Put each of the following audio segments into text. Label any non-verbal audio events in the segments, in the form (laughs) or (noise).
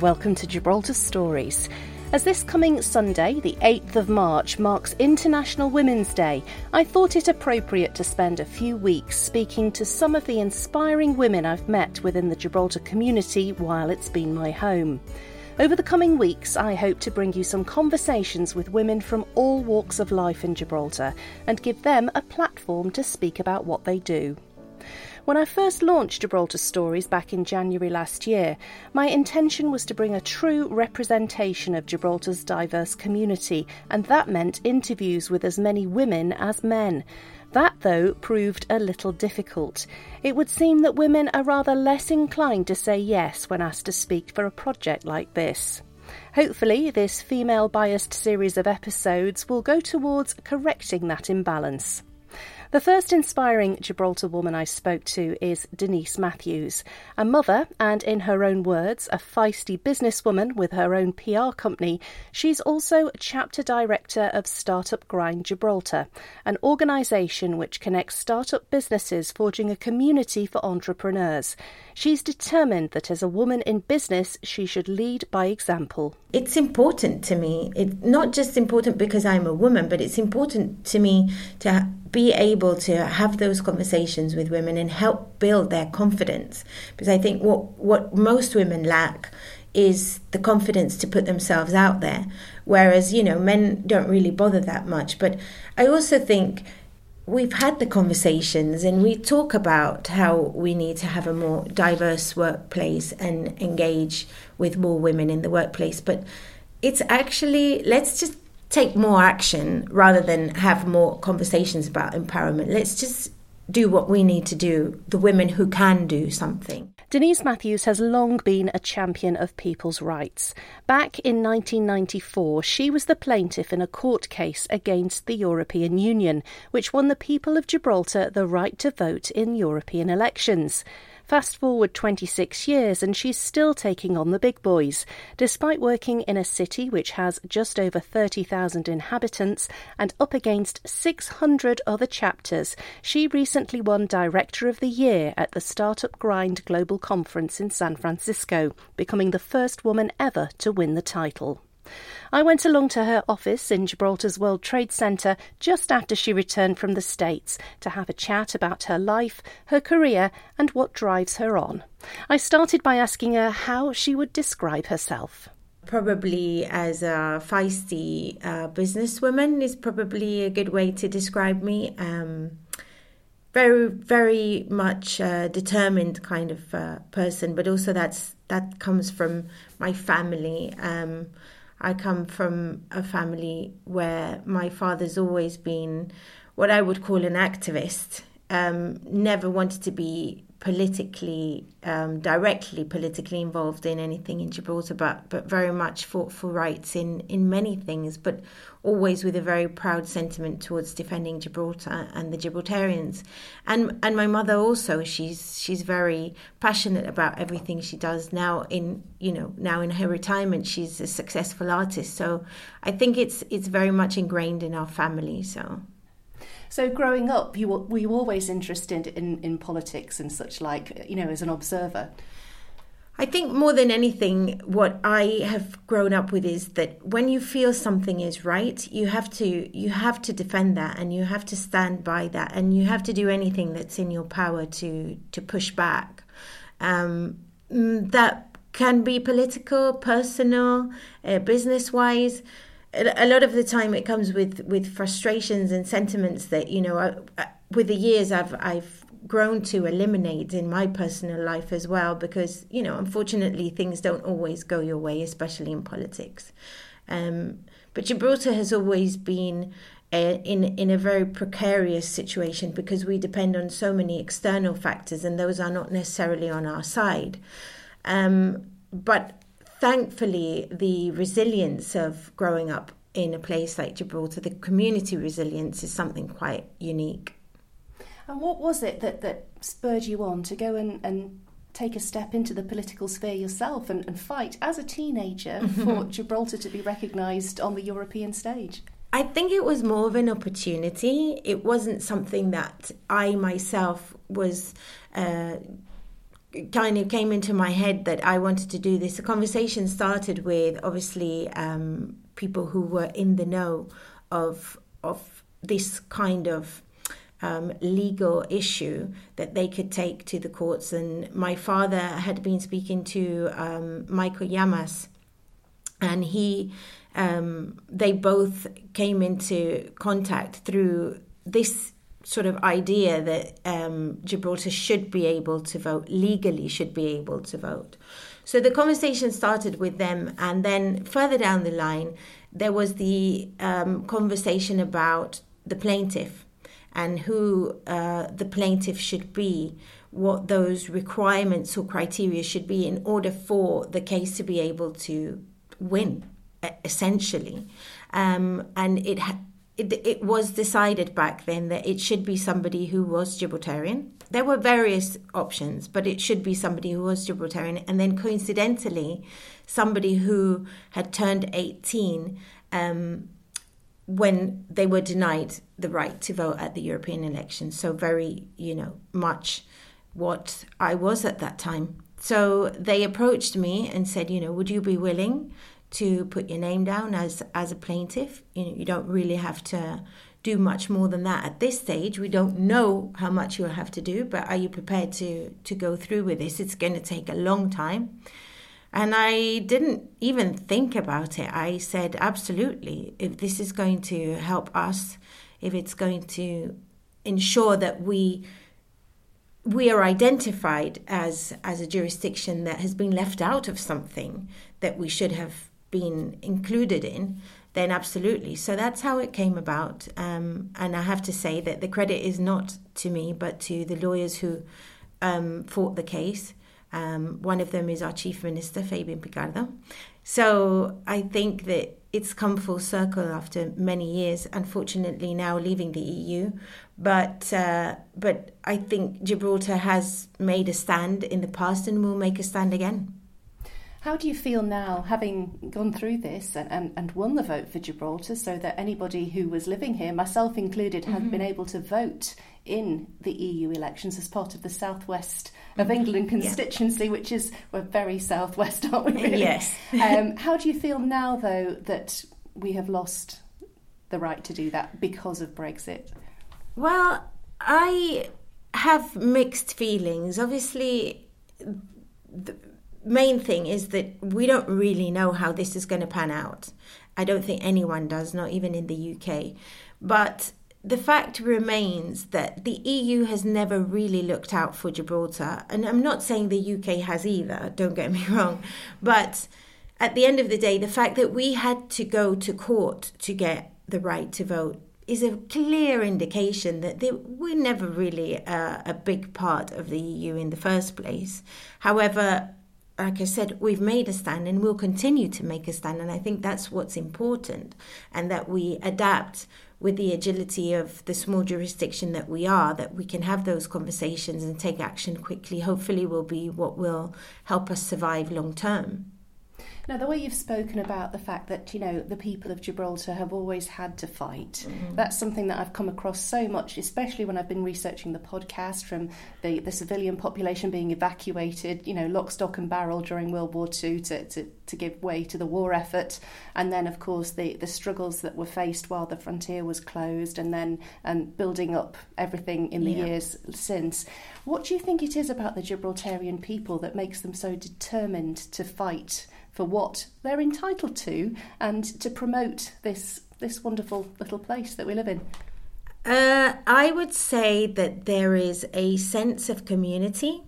Welcome to Gibraltar Stories. As this coming Sunday, the 8th of March, marks International Women's Day, I thought it appropriate to spend a few weeks speaking to some of the inspiring women I've met within the Gibraltar community while it's been my home. Over the coming weeks, I hope to bring you some conversations with women from all walks of life in Gibraltar and give them a platform to speak about what they do. When I first launched Gibraltar Stories back in January last year, my intention was to bring a true representation of Gibraltar's diverse community, and that meant interviews with as many women as men. That, though, proved a little difficult. It would seem that women are rather less inclined to say yes when asked to speak for a project like this. Hopefully, this female biased series of episodes will go towards correcting that imbalance. The first inspiring Gibraltar woman I spoke to is Denise Matthews, a mother and, in her own words, a feisty businesswoman with her own PR company. She's also chapter director of Startup Grind Gibraltar, an organisation which connects startup businesses forging a community for entrepreneurs. She's determined that as a woman in business, she should lead by example. It's important to me. It's not just important because I'm a woman, but it's important to me to be able to have those conversations with women and help build their confidence. Because i think what what most women lack is the confidence to put themselves out there. Whereas you know men don't really bother that much. But i also think we've had the conversations and we talk about how we need to have a more diverse workplace and engage with more women in the workplace. But it's actually let's just take more action rather than have more conversations about empowerment. Let's just do what we need to do, the women who can do something. Denise Matthews has long been a champion of people's rights. Back in 1994, she was the plaintiff in a court case against the European Union, which won the people of Gibraltar the right to vote in European elections. Fast forward 26 years and she's still taking on the big boys. Despite working in a city which has just over 30,000 inhabitants and up against 600 other chapters, she recently won Director of the Year at the Startup Grind Global Conference in San Francisco, becoming the first woman ever to win the title. I went along to her office in Gibraltar's World Trade Centre just after she returned from the States to have a chat about her life, her career, and what drives her on. I started by asking her how she would describe herself probably as a feisty uh, businesswoman is probably a good way to describe me. Um, very, very much determined kind of uh, person, but also that's that comes from my family. Um, I come from a family where my father's always been what I would call an activist. Um, never wanted to be politically, um, directly politically involved in anything in Gibraltar, but but very much fought for rights in in many things, but always with a very proud sentiment towards defending Gibraltar and the Gibraltarians. And and my mother also, she's she's very passionate about everything she does now. In you know now in her retirement, she's a successful artist. So I think it's it's very much ingrained in our family. So. So, growing up, you were, were you always interested in, in politics and such like, you know, as an observer? I think more than anything, what I have grown up with is that when you feel something is right, you have to you have to defend that, and you have to stand by that, and you have to do anything that's in your power to to push back. Um, mm, that can be political, personal, uh, business wise a lot of the time it comes with with frustrations and sentiments that you know I, with the years I've I've grown to eliminate in my personal life as well because you know unfortunately things don't always go your way especially in politics. Um, but Gibraltar has always been a, in in a very precarious situation because we depend on so many external factors and those are not necessarily on our side. Um, but thankfully, the resilience of growing up in a place like Gibraltar, the community resilience is something quite unique. And what was it that, that spurred you on to go and, and take a step into the political sphere yourself and, and fight as a teenager (laughs) for Gibraltar to be recognised on the European stage? I think it was more of an opportunity. It wasn't something that I myself was uh, kind of came into my head that I wanted to do this. The conversation started with obviously um, people who were in the know of of this kind of um, legal issue that they could take to the courts. And my father had been speaking to um, Michael Llamas, and he, um, they both came into contact through this sort of idea that um, Gibraltar should be able to vote legally, should be able to vote. So the conversation started with them, and then further down the line, there was the um, conversation about the plaintiff and who uh, the plaintiff should be, what those requirements or criteria should be in order for the case to be able to win, essentially. Um, and it, ha- it, it was decided back then that it should be somebody who was Gibraltarian. There were various options, but it should be somebody who was Gibraltarian. And then coincidentally, somebody who had turned 18 um, when they were denied the right to vote at the European elections. So, very, you know, much what I was at that time. So, they approached me and said, you know, would you be willing to put your name down as, as a plaintiff? You know, you don't really have to do much more than that at this stage. We don't know how much you'll have to do, but are you prepared to, to go through with this? It's going to take a long time. And I didn't even think about it. I said, absolutely, if this is going to help us, if it's going to ensure that we we are identified as as a jurisdiction that has been left out of something that we should have been included in, then absolutely. So that's how it came about. Um, and I have to say that the credit is not to me, but to the lawyers who um, fought the case. Um, one of them is our Chief Minister, Fabian Picardo. So I think that it's come full circle after many years, unfortunately now leaving the EU. But uh, but I think Gibraltar has made a stand in the past and will make a stand again. How do you feel now, having gone through this and, and, and won the vote for Gibraltar, so that anybody who was living here, myself included, mm-hmm. have been able to vote in the EU elections as part of the southwest of mm-hmm. England constituency, yeah. which is we're very southwest, aren't we? Really? Yes. (laughs) um, how do you feel now, though, that we have lost the right to do that because of Brexit? Well, I have mixed feelings. Obviously, the main thing is that we don't really know how this is going to pan out. I don't think anyone does, not even in the UK. But the fact remains that the EU has never really looked out for Gibraltar. And I'm not saying the UK has either, don't get me (laughs) wrong. But at the end of the day, the fact that we had to go to court to get the right to vote is a clear indication that they, we're never really a, a big part of the EU in the first place. However, like I said, we've made a stand and we'll continue to make a stand. And I think that's what's important, and that we adapt with the agility of the small jurisdiction that we are, that we can have those conversations and take action quickly, hopefully, will be what will help us survive long term. Now, the way you've spoken about the fact that, you know, the people of Gibraltar have always had to fight, mm-hmm. that's something that I've come across so much, especially when I've been researching the podcast from the, the civilian population being evacuated, you know, lock, stock, and barrel during World War II to, to, to give way to the war effort. And then, of course, the, the struggles that were faced while the frontier was closed, and then and building up everything in the yeah. years since. What do you think it is about the Gibraltarian people that makes them so determined to fight? For what they're entitled to and to promote this this wonderful little place that we live in? Uh, I would say that there is a sense of community,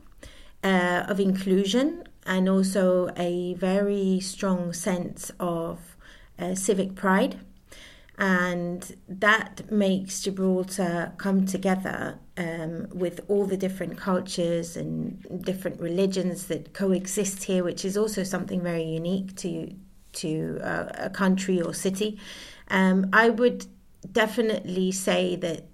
uh, of inclusion, and also a very strong sense of uh, civic pride and that makes Gibraltar come together um, with all the different cultures and different religions that coexist here, which is also something very unique to to uh, a country or city. Um, I would definitely say that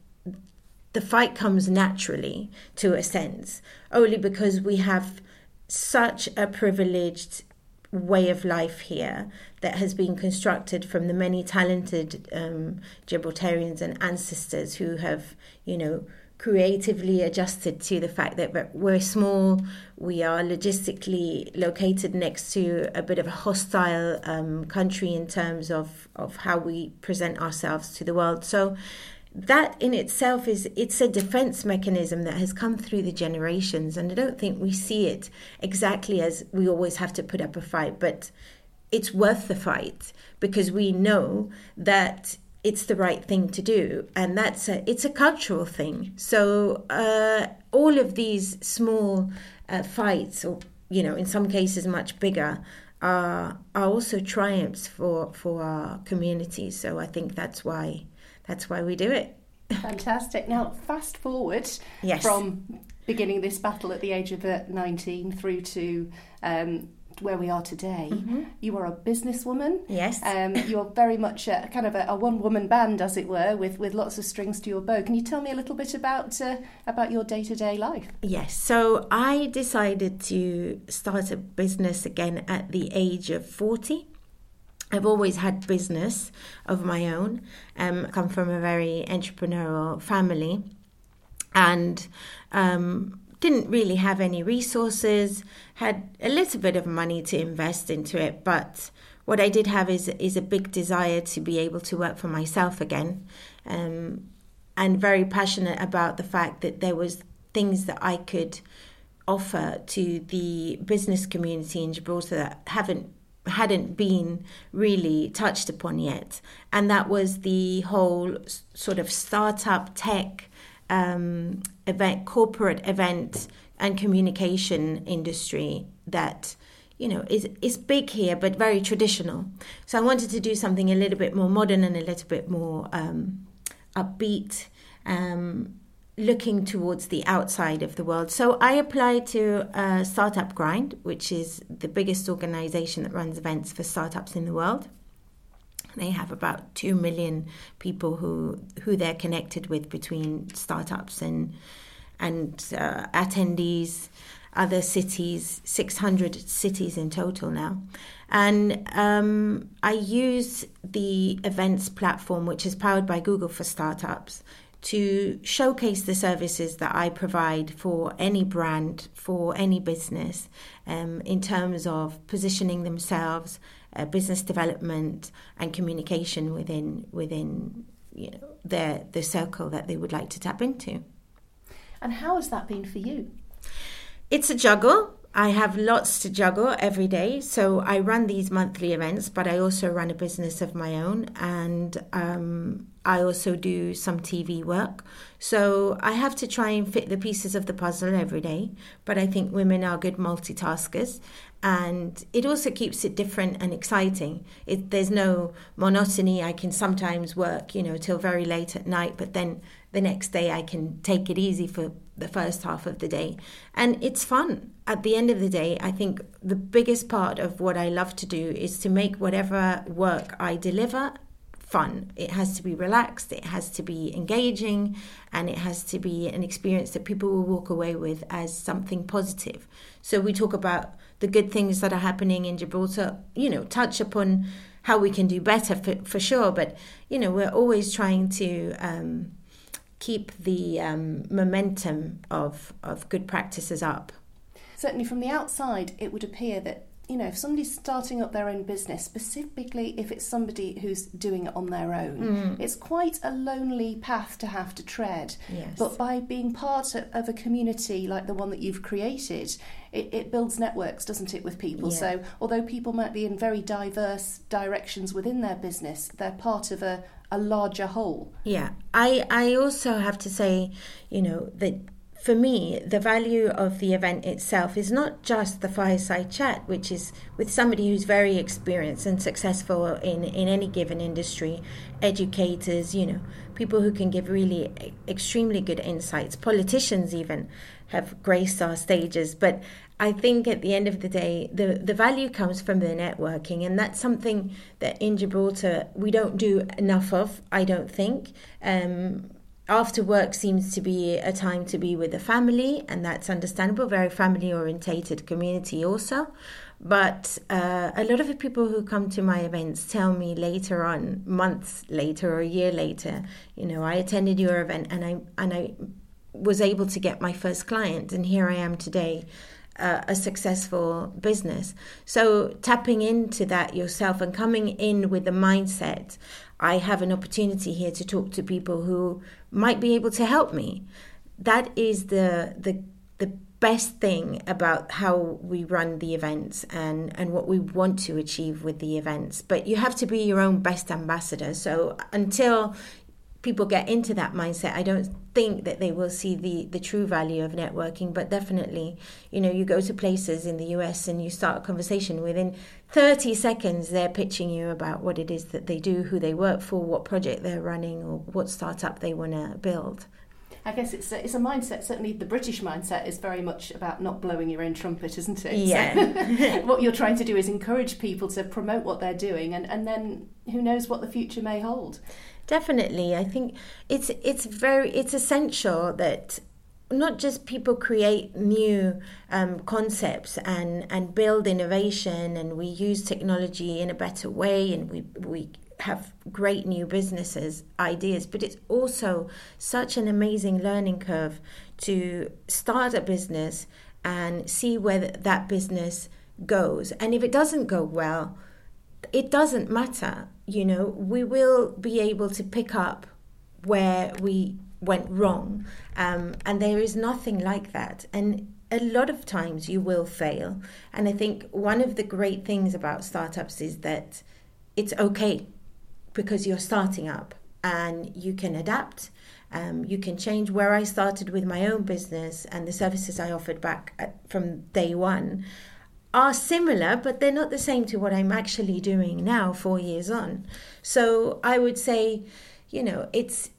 the fight comes naturally to a sense, only because we have such a privileged way of life here that has been constructed from the many talented um, Gibraltarians and ancestors who have, you know, creatively adjusted to the fact that we're small, we are logistically located next to a bit of a hostile um, country in terms of, of how we present ourselves to the world. So that in itself is it's a defense mechanism that has come through the generations and i don't think we see it exactly as we always have to put up a fight but it's worth the fight because we know that it's the right thing to do and that's a it's a cultural thing. So uh, all of these small uh, fights or you know in some cases much bigger are are also triumphs for for our communities so i think that's why that's why we do it. Fantastic. Now fast forward yes. from beginning this battle at the age of uh, 19 through to um, where we are today, mm-hmm. you are a businesswoman. Yes. Um, (laughs) you're very much a, kind of a, a one woman band, as it were, with, with lots of strings to your bow. Can you tell me a little bit about uh, about your day to day life? Yes. So I decided to start a business again at the age of 40. I've always had business of my own. Um, come from a very entrepreneurial family, and um, didn't really have any resources, had a little bit of money to invest into it, but what I did have is is a big desire to be able to work for myself again, um, and very passionate about the fact that there was things that I could offer to the business community in Gibraltar that haven't hadn't been really touched upon yet, and that was the whole sort of startup tech um, event, corporate event and communication industry that you know is is big here but very traditional. So I wanted to do something a little bit more modern and a little bit more um, upbeat. Um, looking towards the outside of the world. So I applied to uh, Startup Grind, which is the biggest organization that runs events for startups in the world. They have about two million people who who they're connected with between startups and and uh, attendees, other cities, 600 cities in total now. And um, I use the events platform, which is powered by Google for Startups, to showcase the services that I provide for any brand, for any business, um, in terms of positioning themselves, uh, business development, and communication within within you know their the circle that they would like to tap into. And how has that been for you? It's a juggle. I have lots to juggle every day. So I run these monthly events, but I also run a business of my own. And um, I also do some TV work. So I have to try and fit the pieces of the puzzle every day. But I think women are good multitaskers. And it also keeps it different and exciting. It, there's no monotony. I can sometimes work, you know, till very late at night, but then the next day I can take it easy for the first half of the day. And it's fun. At the end of the day, I think the biggest part of what I love to do is to make whatever work I deliver fun. It has to be relaxed, it has to be engaging, and it has to be an experience that people will walk away with as something positive. So we talk about the good things that are happening in Gibraltar, you know, touch upon how we can do better for, for sure, but, you know, we're always trying to. Um, keep the um, momentum of, of good practices up. Certainly, from the outside, it would appear that you know, if somebody's starting up their own business, specifically if it's somebody who's doing it on their own, mm. it's quite a lonely path to have to tread. Yes. But by being part of a community like the one that you've created, it, it builds networks, doesn't it, with people? Yeah. So although people might be in very diverse directions within their business, they're part of a, a larger whole. Yeah. I, I also have to say, you know, that for me, the value of the event itself is not just the fireside chat, which is with somebody who's very experienced and successful in, in any given industry, educators, you know, people who can give really extremely good insights, politicians even have graced our stages. But I think at the end of the day, the, the value comes from the networking, and that's something that in Gibraltar we don't do enough of, I don't think. Um, after work seems to be a time to be with the family, and that's understandable, very family orientated community also. But uh, a lot of the people who come to my events tell me later on, months later or a year later, you know, I attended your event and I and I was able to get my first client, and here I am today. Uh, a successful business. So, tapping into that yourself and coming in with the mindset, I have an opportunity here to talk to people who might be able to help me. That is the the the best thing about how we run the events and and what we want to achieve with the events. But you have to be your own best ambassador. So until people get into that mindset, I don't think that they will see the the true value of networking. But definitely, you know, you go to places in the US and you start a conversation within 30 seconds, they're pitching you about what it is that they do, who they work for, what project they're running, or what startup they want to build. I guess it's a, it's a mindset. Certainly, the British mindset is very much about not blowing your own trumpet, isn't it? Yeah. So (laughs) what you're trying to do is encourage people to promote what they're doing, and, and then who knows what the future may hold. Definitely, I think it's it's very it's essential that not just people create new um, concepts and and build innovation, and we use technology in a better way, and we we have great new businesses ideas, but it's also such an amazing learning curve to start a business and see where that business goes, and if it doesn't go well it doesn't matter, you know, we will be able to pick up where we went wrong. Um, and there is nothing like that. And a lot of times you will fail. And I think one of the great things about startups is that it's okay because you're starting up and you can adapt. Um, you can change where I started with my own business and the services I offered back at, from day one are similar, but they're not the same to what I'm actually doing now, four years on. So I would say, you know, it's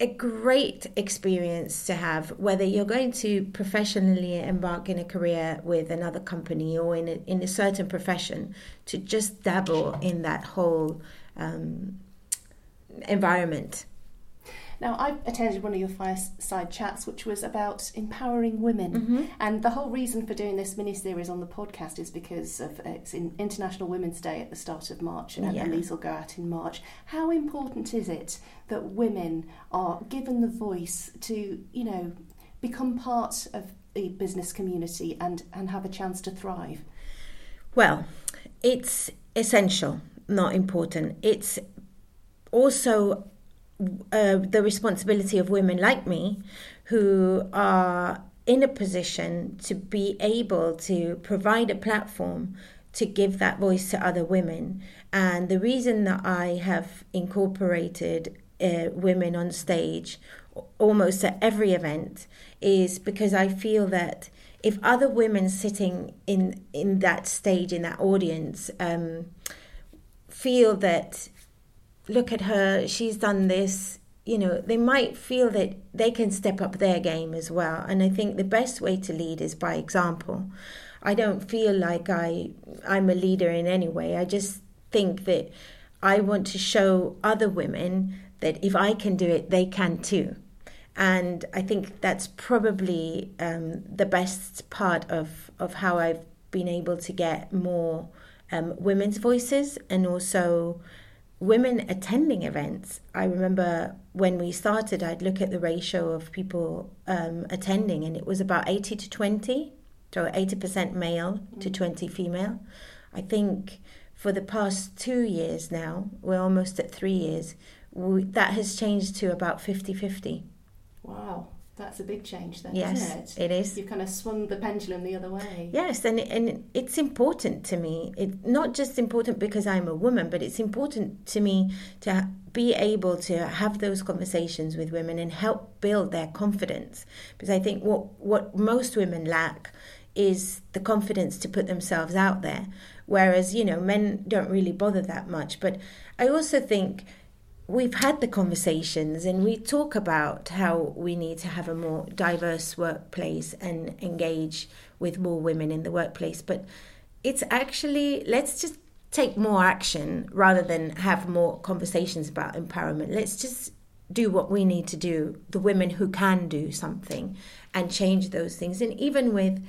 a great experience to have, whether you're going to professionally embark in a career with another company or in a, in a certain profession, to just dabble in that whole um, environment. Now, I attended one of your fireside chats, which was about empowering women. Mm-hmm. And the whole reason for doing this mini series on the podcast is because of it's in International Women's Day at the start of March, and, Yeah. and these will go out in March. How important is it that women are given the voice to, you know, become part of the business community and, and have a chance to thrive? Well, it's essential, not important. It's also uh, the responsibility of women like me who are in a position to be able to provide a platform to give that voice to other women. And the reason that I have incorporated uh, women on stage almost at every event is because I feel that if other women sitting in in that stage in that audience um, feel that look at her she's done this you know they might feel that they can step up their game as well. And i think the best way to lead is by example. I don't feel like i i'm a leader in any way. I just think that i want to show other women that if i can do it they can too. And i think that's probably um, the best part of of how i've been able to get more um, women's voices and also women attending events. I remember when we started, I'd look at the ratio of people um, attending, and it was about 80 to 20, so 80% male to 20 female. I think for the past two years now, we're almost at three years, we, that has changed to about 50 50. Wow, that's a big change then, Yes, isn't it? it is. You've kind of swung the pendulum the other way. Yes, and and it's important to me. It's not just important because I'm a woman, but it's important to me to be able to have those conversations with women and help build their confidence. Because I think what what most women lack is the confidence to put themselves out there, whereas you know men don't really bother that much. But I also think we've had the conversations and we talk about how we need to have a more diverse workplace and engage with more women in the workplace but it's actually let's just take more action rather than have more conversations about empowerment. Let's just do what we need to do the women who can do something and change those things. And even with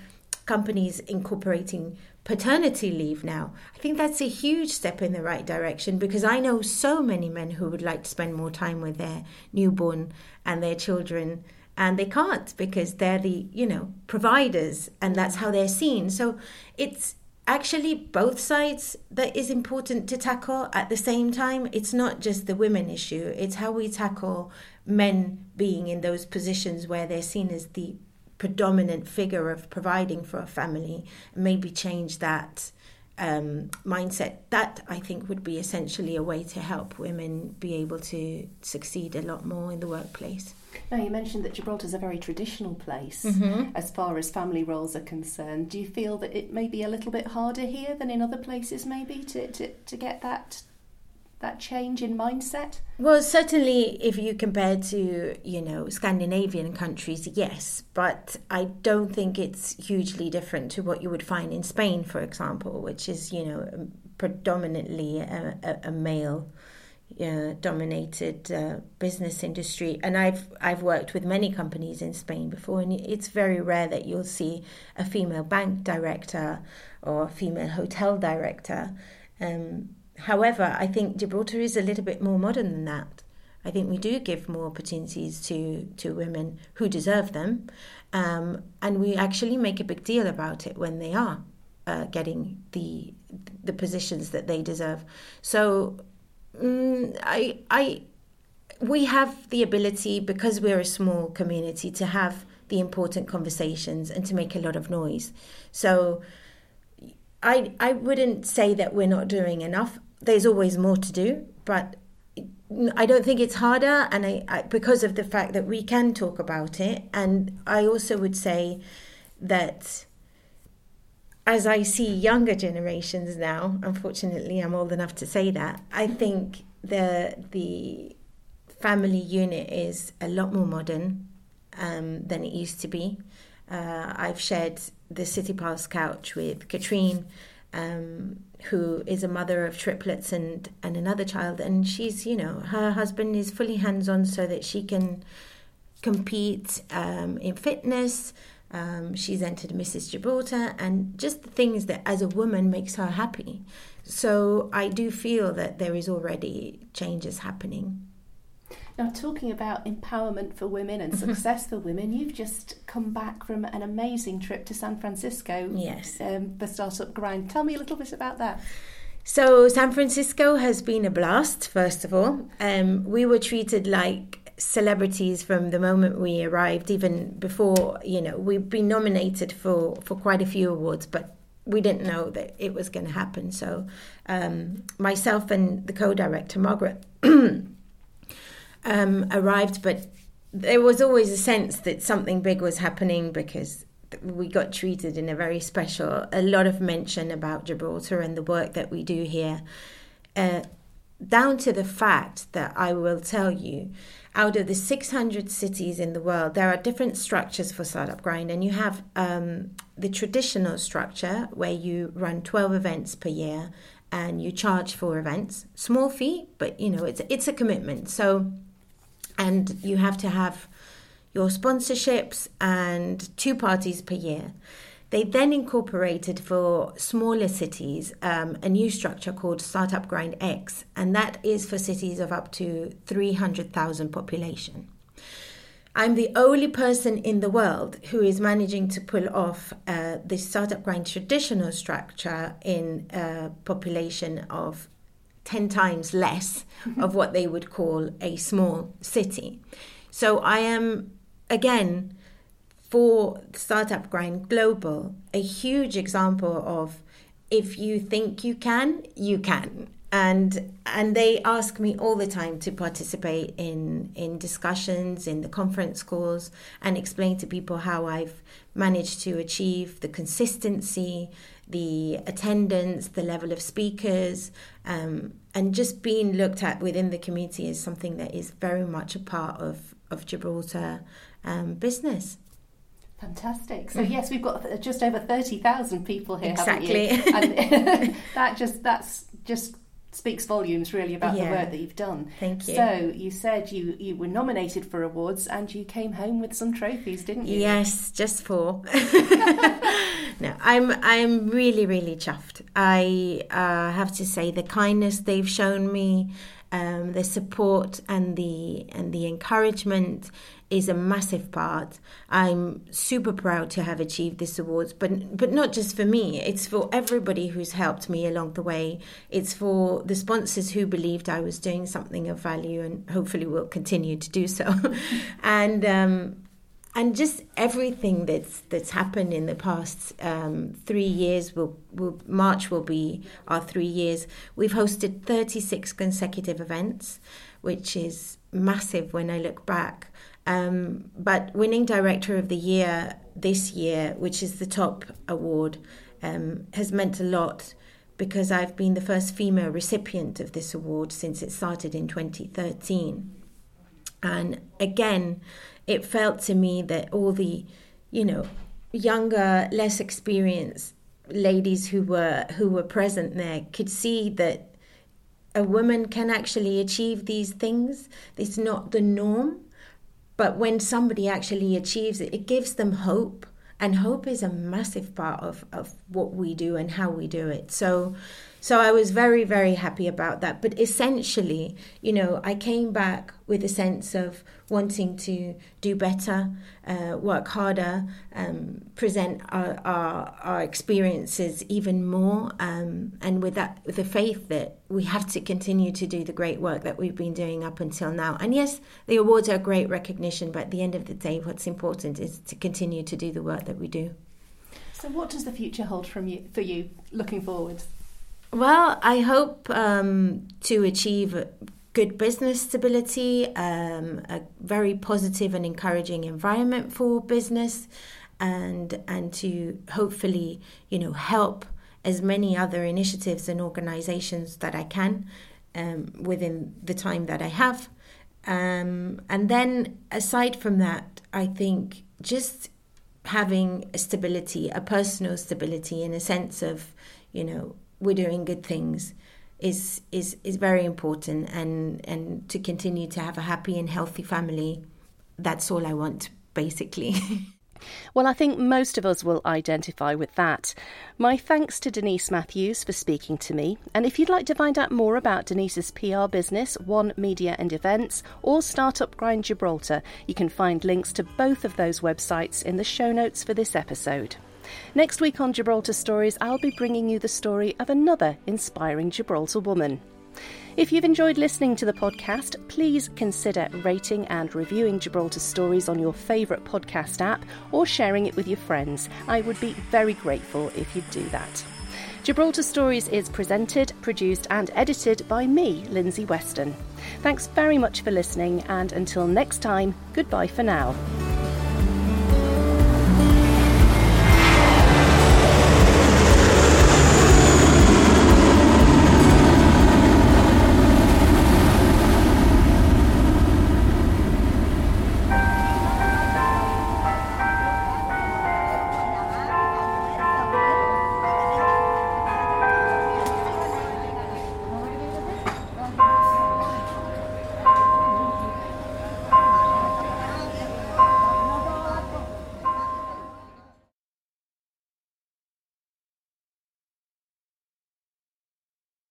companies incorporating paternity leave now. I think that's a huge step in the right direction because I know so many men who would like to spend more time with their newborn and their children and they can't because they're the you know providers and that's how they're seen. So it's actually both sides that is important to tackle at the same time. It's not just the women issue. It's how we tackle men being in those positions where they're seen as the predominant figure of providing for a family maybe change that um, mindset that i think would be essentially a way to help women be able to succeed a lot more in the workplace now, you mentioned that Gibraltar is a very traditional place mm-hmm. as far as family roles are concerned. Do you feel that it may be a little bit harder here than in other places, maybe, to, to, to get that that change in mindset? Well, certainly, if you compare to you know Scandinavian countries, yes, but I don't think it's hugely different to what you would find in Spain, for example, which is you know predominantly a, a, a male uh, dominated uh, business industry and I've I've worked with many companies in Spain before and it's very rare that you'll see a female bank director or a female hotel director um, however I think Gibraltar is a little bit more modern than that I think we do give more opportunities to to women who deserve them um, and we actually make a big deal about it when they are uh, getting the the positions that they deserve so mm, I, I, we have the ability because we're a small community to have the important conversations and to make a lot of noise. So, I, I wouldn't say that we're not doing enough. There's always more to do, but I don't think it's harder, and I, I, because of the fact that we can talk about it. And I also would say that as I see younger generations now, unfortunately, I'm old enough to say that. I think the the family unit is a lot more modern um, than it used to be. Uh, I've shared the City Pulse couch with Katrine, um, who is a mother of triplets and, and another child, and she's you know her husband is fully hands on so that she can compete um, in fitness. Um, she's entered Mrs. Gibraltar, and just the things that as a woman makes her happy. So I do feel that there is already changes happening. Now, talking about empowerment for women and mm-hmm. success for women, you've just come back from an amazing trip to San Francisco. Yes. Um, the Startup Grind. Tell me a little bit about that. So, San Francisco has been a blast, first of all. Um, we were treated like celebrities from the moment we arrived, even before, you know, we've been nominated for, for quite a few awards, but we didn't know that it was going to happen. So, um, myself and the co director, Margaret, (clears throat) um, arrived, but there was always a sense that something big was happening because we got treated in a very special, a lot of mention about Gibraltar and the work that we do here. Uh, down to the fact that I will tell you out of the 600 cities in the world, there are different structures for Startup Grind, and you have um, the traditional structure where you run 12 events per year and you charge for events, small fee, but you know it's it's a commitment. So, and you have to have your sponsorships and two parties per year. They then incorporated for smaller cities um, a new structure called Startup Grind X, and that is for cities of up to 300,000 population. I'm the only person in the world who is managing to pull off uh, the Startup Grind traditional structure in a population of 10 times less of what they would call a small city. So I am, again, for Startup Grind Global, a huge example of if you think you can, you can. And and they ask me all the time to participate in in discussions, in the conference calls, and explain to people how I've managed to achieve the consistency, the attendance, the level of speakers, um, and just being looked at within the community is something that is very much a part of of Gibraltar um, business. Fantastic. So yes, we've got just over thirty thousand people here. Exactly, and (laughs) that just that's just speaks volumes really about yeah. the work that you've done. Thank you. So you said you you were nominated for awards and you came home with some trophies, didn't you? Yes, just four. (laughs) no, I'm I'm really really chuffed. I uh, have to say the kindness they've shown me. Um, the support and the and the encouragement is a massive part. I'm super proud to have achieved this awards, but but not just for me. It's for everybody who's helped me along the way. It's for the sponsors who believed I was doing something of value, and hopefully will continue to do so. (laughs) and um, and just everything that's that's happened in the past um, three years will, will March will be our three years. We've hosted 36 consecutive events, which is massive when I look back. Um, but winning Director of the Year this year, which is the top award, um, has meant a lot because I've been the first female recipient of this award since it started in 2013. And again, it felt to me that all the, you know, younger, less experienced ladies who were who were present there could see that a woman can actually achieve these things. It's not the norm, but when somebody actually achieves it, it gives them hope. And hope is a massive part of, of what we do and how we do it. So so I was very, very happy about that. But essentially, you know, I came back with a sense of wanting to do better, uh, work harder, um, present our, our, our, experiences even more, um, and with that, with the faith that we have to continue to do the great work that we've been doing up until now. And yes, the awards are great recognition, but at the end of the day, what's important is to continue to do the work that we do. So, what does the future hold from you for you looking forward? Well, I hope um, to achieve good business stability, um, a very positive and encouraging environment for business, and and to hopefully you know help as many other initiatives and organizations that I can um, within the time that I have. Um, and then aside from that, I think just having stability, a personal stability in a sense of, you know, we're doing good things is is is very important and and to continue to have a happy and healthy family that's all i want basically (laughs) Well, I think most of us will identify with that. My thanks to Denise Matthews for speaking to me. And if you'd like to find out more about Denise's PR business, One Media and Events, or Startup Grind Gibraltar, you can find links to both of those websites in the show notes for this episode. Next week on Gibraltar Stories, I'll be bringing you the story of another inspiring Gibraltar woman. If you've enjoyed listening to the podcast, please consider rating and reviewing Gibraltar Stories on your favourite podcast app or sharing it with your friends. I would be very grateful if you'd do that. Gibraltar Stories is presented, produced, and edited by me, Lindsay Weston. Thanks very much for listening, and until next time, goodbye for now.